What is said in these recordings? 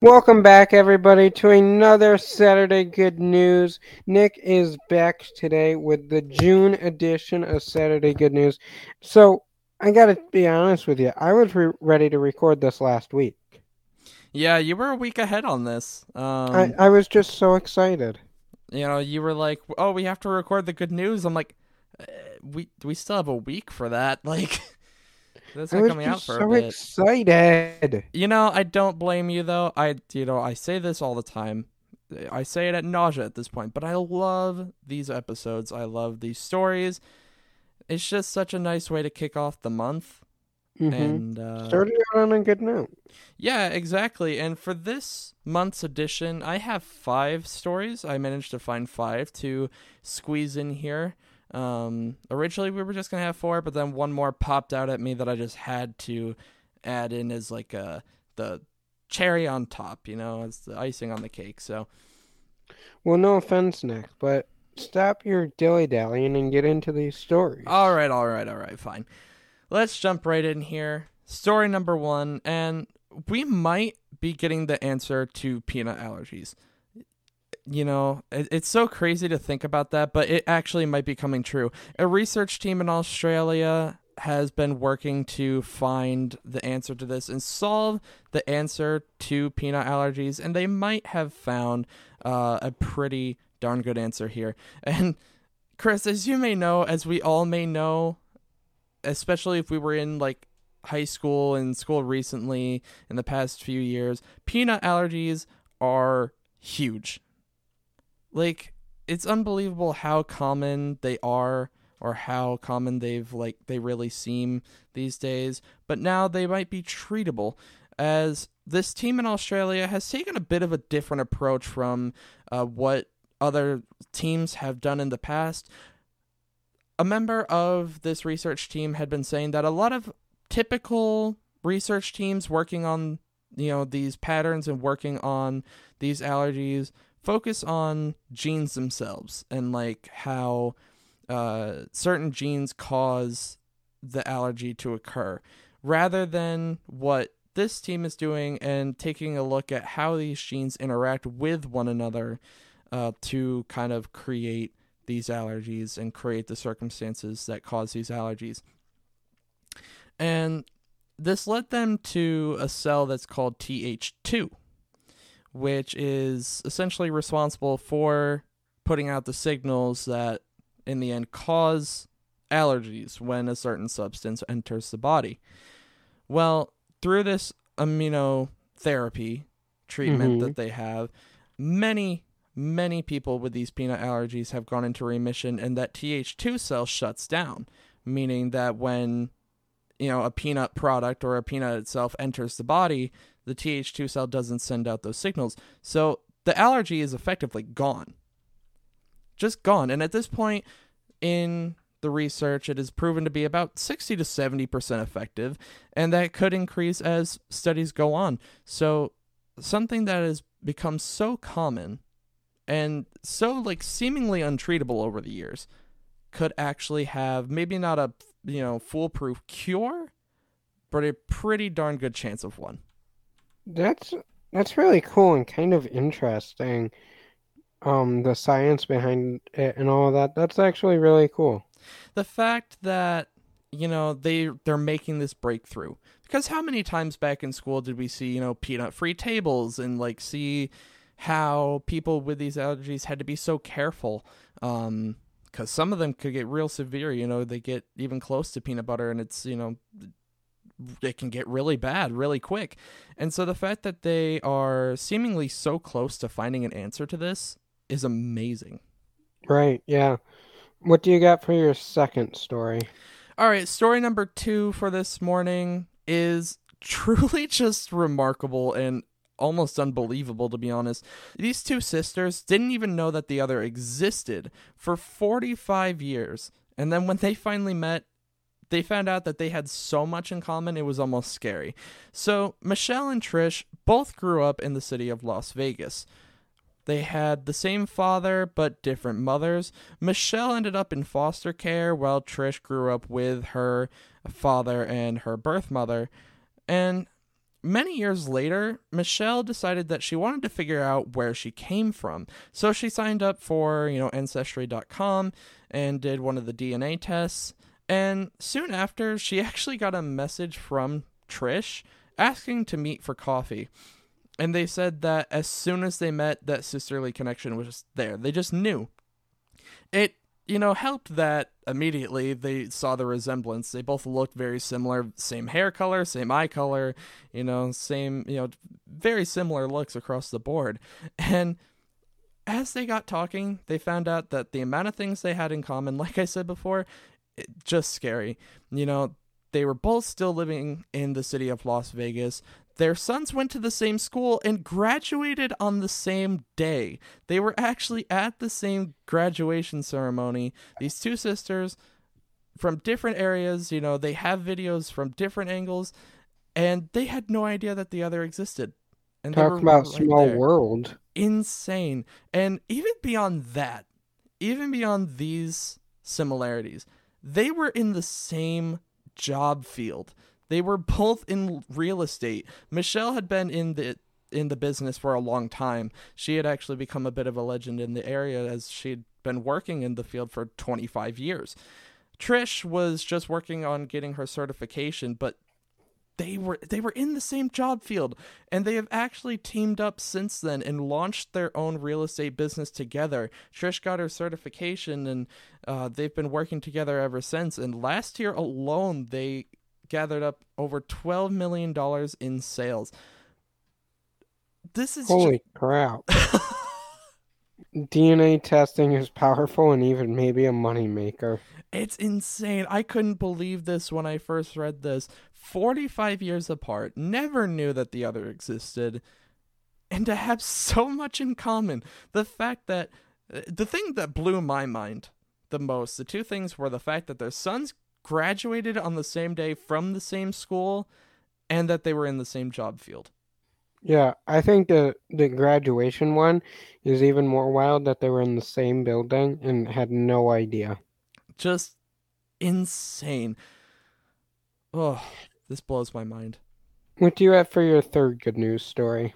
Welcome back, everybody, to another Saturday Good News. Nick is back today with the June edition of Saturday Good News. So, I gotta be honest with you, I was re- ready to record this last week. Yeah, you were a week ahead on this. Um, I, I was just so excited. you know, you were like, "Oh, we have to record the good news." I'm like, uh, "We we still have a week for that." Like, that's not coming out for so a bit. excited. You know, I don't blame you though. I you know, I say this all the time. I say it at nausea at this point, but I love these episodes. I love these stories. It's just such a nice way to kick off the month. hmm And uh, Started out on a good note. Yeah, exactly. And for this month's edition, I have five stories. I managed to find five to squeeze in here. Um, originally, we were just gonna have four, but then one more popped out at me that I just had to add in as like a the cherry on top. You know, as the icing on the cake. So Well, no offense, Nick, but stop your dilly dallying and get into these stories. All right, all right, all right, fine. Let's jump right in here. Story number one, and we might be getting the answer to peanut allergies. You know, it, it's so crazy to think about that, but it actually might be coming true. A research team in Australia has been working to find the answer to this and solve the answer to peanut allergies, and they might have found uh, a pretty darn good answer here. And Chris, as you may know, as we all may know, especially if we were in like high school and school recently in the past few years, peanut allergies are huge. Like it's unbelievable how common they are or how common they've like they really seem these days, but now they might be treatable as this team in Australia has taken a bit of a different approach from uh, what other teams have done in the past. A member of this research team had been saying that a lot of typical research teams working on you know these patterns and working on these allergies focus on genes themselves and like how uh, certain genes cause the allergy to occur rather than what this team is doing and taking a look at how these genes interact with one another uh, to kind of create these allergies and create the circumstances that cause these allergies. And this led them to a cell that's called Th2, which is essentially responsible for putting out the signals that in the end cause allergies when a certain substance enters the body. Well, through this immunotherapy treatment Mhm. that they have, many many people with these peanut allergies have gone into remission and that Th2 cell shuts down, meaning that when you know a peanut product or a peanut itself enters the body, the Th2 cell doesn't send out those signals. So the allergy is effectively gone. Just gone. And at this point in the research, it is proven to be about 60 to 70% effective, and that could increase as studies go on. So, something that has become so common and so like seemingly untreatable over the years could actually have maybe not a you know foolproof cure but a pretty darn good chance of one That's that's really cool and kind of interesting. Um, the science behind it and all that. That's actually really cool. the fact that you know they they're making this breakthrough because how many times back in school did we see you know peanut free tables and like see how people with these allergies had to be so careful um because some of them could get real severe you know they get even close to peanut butter and it's you know it can get really bad really quick and so the fact that they are seemingly so close to finding an answer to this is amazing Right, yeah. What do you got for your second story? All right, story number two for this morning is truly just remarkable and almost unbelievable, to be honest. These two sisters didn't even know that the other existed for 45 years. And then when they finally met, they found out that they had so much in common, it was almost scary. So, Michelle and Trish both grew up in the city of Las Vegas. They had the same father but different mothers. Michelle ended up in foster care while Trish grew up with her father and her birth mother. And Many years later, Michelle decided that she wanted to figure out where she came from. So she signed up for, you know, ancestry.com and did one of the DNA tests. And soon after, she actually got a message from Trish asking to meet for coffee. And they said that as soon as they met, that sisterly connection was there. They just knew. It you know, helped that immediately they saw the resemblance. They both looked very similar, same hair color, same eye color, you know, same, you know, very similar looks across the board. And as they got talking, they found out that the amount of things they had in common, like I said before, just scary. You know, they were both still living in the city of Las Vegas. Their sons went to the same school and graduated on the same day. They were actually at the same graduation ceremony. These two sisters from different areas, you know, they have videos from different angles, and they had no idea that the other existed. And Talk about right small there. world. Insane. And even beyond that, even beyond these similarities, they were in the same job field. They were both in real estate. Michelle had been in the in the business for a long time. She had actually become a bit of a legend in the area as she'd been working in the field for 25 years. Trish was just working on getting her certification, but they were they were in the same job field and they have actually teamed up since then and launched their own real estate business together trish got her certification and uh, they've been working together ever since and last year alone they gathered up over $12 million in sales. This is holy crap. DNA testing is powerful and even maybe a moneymaker. It's insane. I couldn't believe this when I first read this. 45 years apart, never knew that the other existed, and to have so much in common. The fact that uh, the thing that blew my mind the most, the two things were the fact that their sons graduated on the same day from the same school and that they were in the same job field. Yeah, I think the the graduation one is even more wild that they were in the same building and had no idea. Just insane. Oh, this blows my mind. What do you have for your third good news story?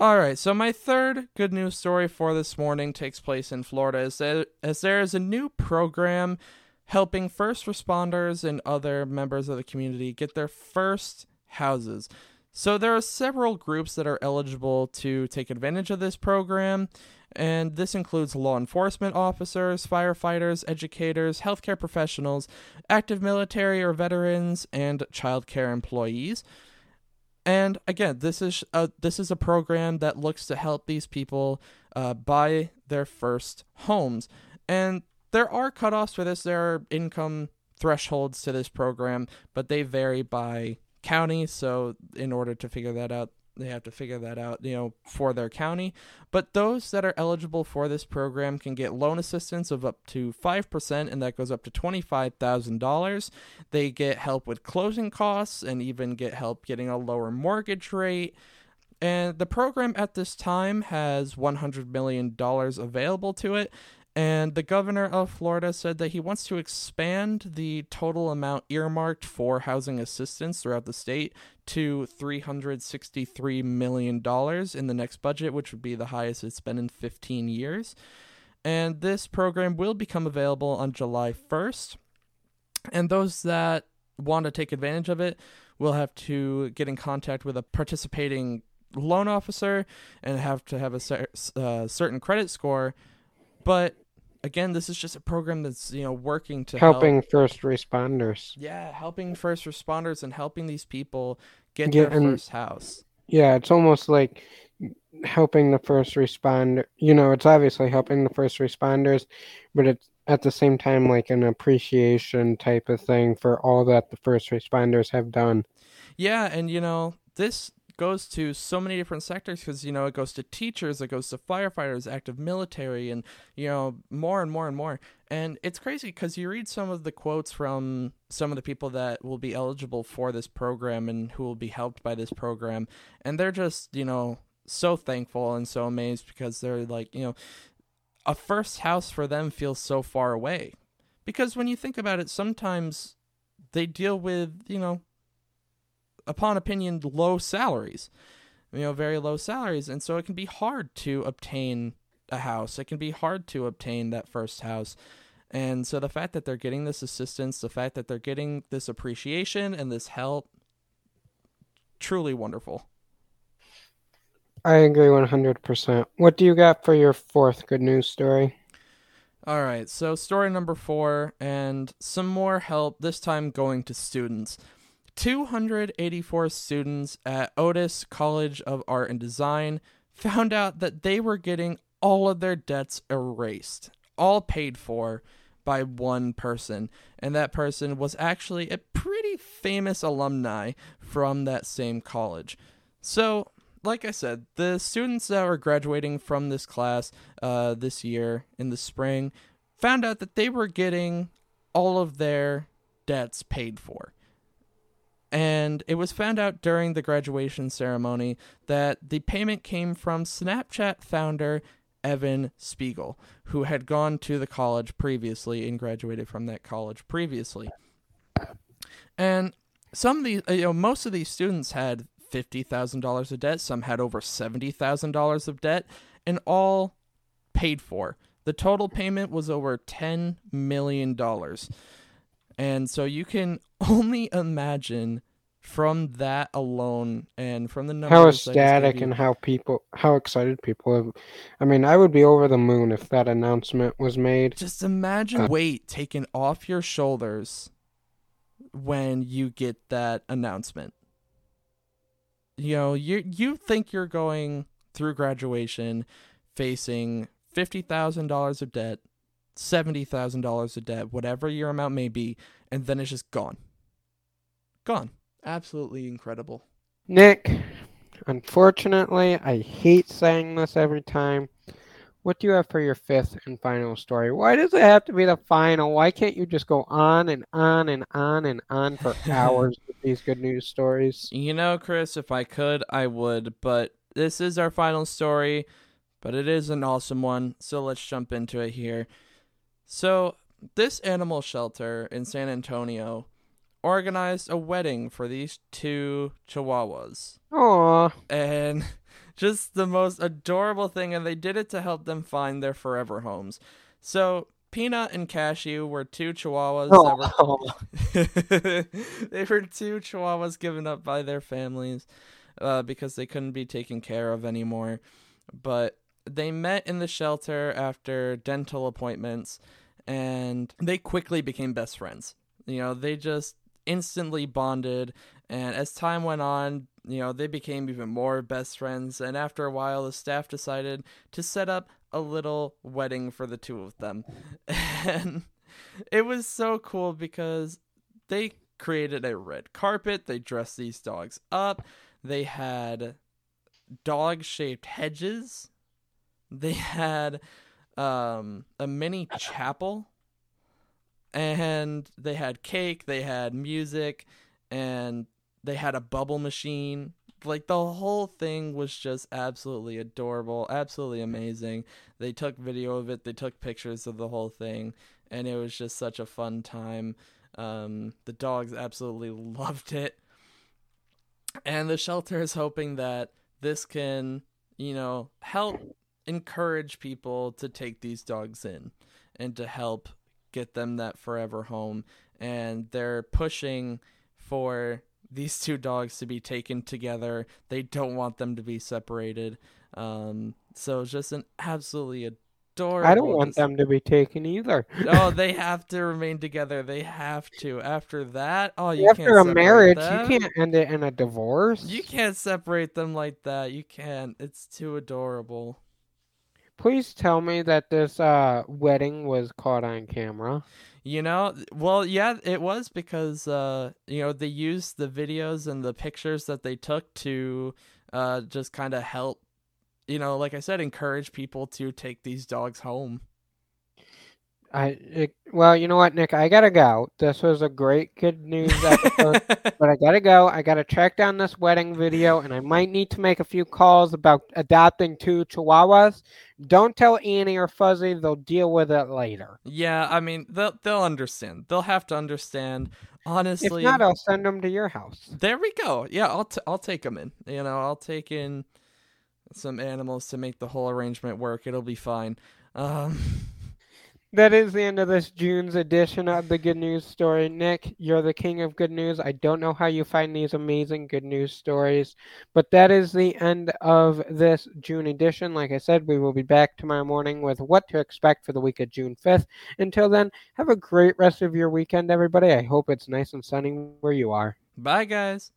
All right, so my third good news story for this morning takes place in Florida as there, as there is a new program helping first responders and other members of the community get their first houses. So there are several groups that are eligible to take advantage of this program, and this includes law enforcement officers, firefighters, educators, healthcare professionals, active military or veterans, and childcare employees. And again, this is a this is a program that looks to help these people uh, buy their first homes. And there are cutoffs for this. There are income thresholds to this program, but they vary by county. So, in order to figure that out, they have to figure that out, you know, for their county. But those that are eligible for this program can get loan assistance of up to 5%, and that goes up to $25,000. They get help with closing costs and even get help getting a lower mortgage rate. And the program at this time has $100 million available to it. And the governor of Florida said that he wants to expand the total amount earmarked for housing assistance throughout the state to $363 million in the next budget, which would be the highest it's been in 15 years. And this program will become available on July 1st. And those that want to take advantage of it will have to get in contact with a participating loan officer and have to have a cer- uh, certain credit score. But again, this is just a program that's you know working to helping help. first responders. Yeah, helping first responders and helping these people get yeah, their and, first house. Yeah, it's almost like helping the first responder. You know, it's obviously helping the first responders, but it's at the same time like an appreciation type of thing for all that the first responders have done. Yeah, and you know, this goes to so many different sectors because you know it goes to teachers it goes to firefighters active military and you know more and more and more. And it's crazy because you read some of the quotes from some of the people that will be eligible for this program and who will be helped by this program and they're just you know so thankful and so amazed because they're like you know a first house for them feels so far away. Because when you think about it sometimes they deal with you know upon opinion, low salaries. You know, very low salaries, and so it can be hard to obtain a house. It can be hard to obtain that first house. And so the fact that they're getting this assistance, the fact that they're getting this appreciation and this help, truly wonderful. I agree 100%. What do you got for your fourth good news story? All right, so story number four, and some more help, this time going to students. 284 students at Otis College of Art and Design found out that they were getting all of their debts erased, all paid for by one person. And that person was actually a pretty famous alumni from that same college. So, like I said, the students that were graduating from this class uh, this year in the spring found out that they were getting all of their debts paid for. And it was found out during the graduation ceremony that the payment came from Snapchat founder Evan Spiegel, who had gone to the college previously and graduated from that college previously. And some of these, uh, you know, most of these students had $50,000 of debt, some had over $70,000 of debt, and all paid for. The total payment was over $10 million. And so you can only imagine from that alone and from the numbers How I just gave ecstatic you- and how people, how excited people have. I mean, I would be over the moon if that announcement was made. Just imagine Uh, weight taken off your shoulders when you get that announcement. You know, you you think you're going through graduation facing fifty thousand dollars of debt, seventy thousand dollars of debt, whatever your amount may be, and then it's just gone. Gone. Absolutely incredible. Nick, unfortunately, I hate saying this every time. What do you have for your fifth and final story? Why does it have to be the final? Why can't you just go on and on and on and on for hours with these good news stories? You know, Chris, if I could, I would, but this is our final story, but it is an awesome one, so let's jump into it here. So, this animal shelter in San Antonio organized a wedding for these two chihuahuas. Aw, And just the most adorable thing, and they did it to help them find their forever homes. So, Peanut and Cashew were two chihuahuas that were oh, they were two chihuahuas given up by their families uh, because they couldn't be taken care of anymore. But they met in the shelter after dental appointments and they quickly became best friends. You know, they just instantly bonded. And as time went on, you know, they became even more best friends. And after a while, the staff decided to set up a little wedding for the two of them. And it was so cool because they created a red carpet. They dressed these dogs up. They had dog shaped hedges. They had um, a mini chapel. And they had cake. They had music. And they had a bubble machine. Like the whole thing was just absolutely adorable, absolutely amazing. They took video of it, they took pictures of the whole thing, and it was just such a fun time. Um, the dogs absolutely loved it. And the shelter is hoping that this can, you know, help encourage people to take these dogs in and to help get them that forever home. And they're pushing for these two dogs to be taken together. They don't want them to be separated. Um, so it's just an absolutely adorable. I don't want dis- them to be taken either. oh, they have to remain together. They have to. After that, oh, you After a marriage, them. you can't end it in a divorce. You can't separate them like that. You can't. It's too adorable. Please tell me that this uh, wedding was caught on camera. You know, well, yeah, it was because uh, you know they used the videos and the pictures that they took to uh, just kind of help, you know, like I said, encourage people to take these dogs home. I it, well, you know what, Nick? I gotta go. This was a great good news episode, but I gotta go. I gotta track down this wedding video, and I might need to make a few calls about adopting two Chihuahuas. Don't tell Annie or Fuzzy; they'll deal with it later. yeah, I mean, they'll they'll understand. They'll have to understand. honestly, if not, I'll send them to your house. There we go. Yeah, I'll t- I'll take them in. You know, I'll take in some animals to make the whole arrangement work. It'll be fine. Um, that is the end of this June's edition of the Good News Story. Nick, you're the king of good news. I don't know how you find these amazing good news stories, but that is the end of this June edition. Like I said, we will be back tomorrow morning with what to expect for the week of June 5th. Until then, have a great rest of your weekend, everybody. I hope it's nice and sunny where you are. Bye, guys.